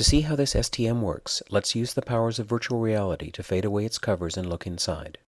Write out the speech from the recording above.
To see how this STM works, let's use the powers of virtual reality to fade away its covers and look inside.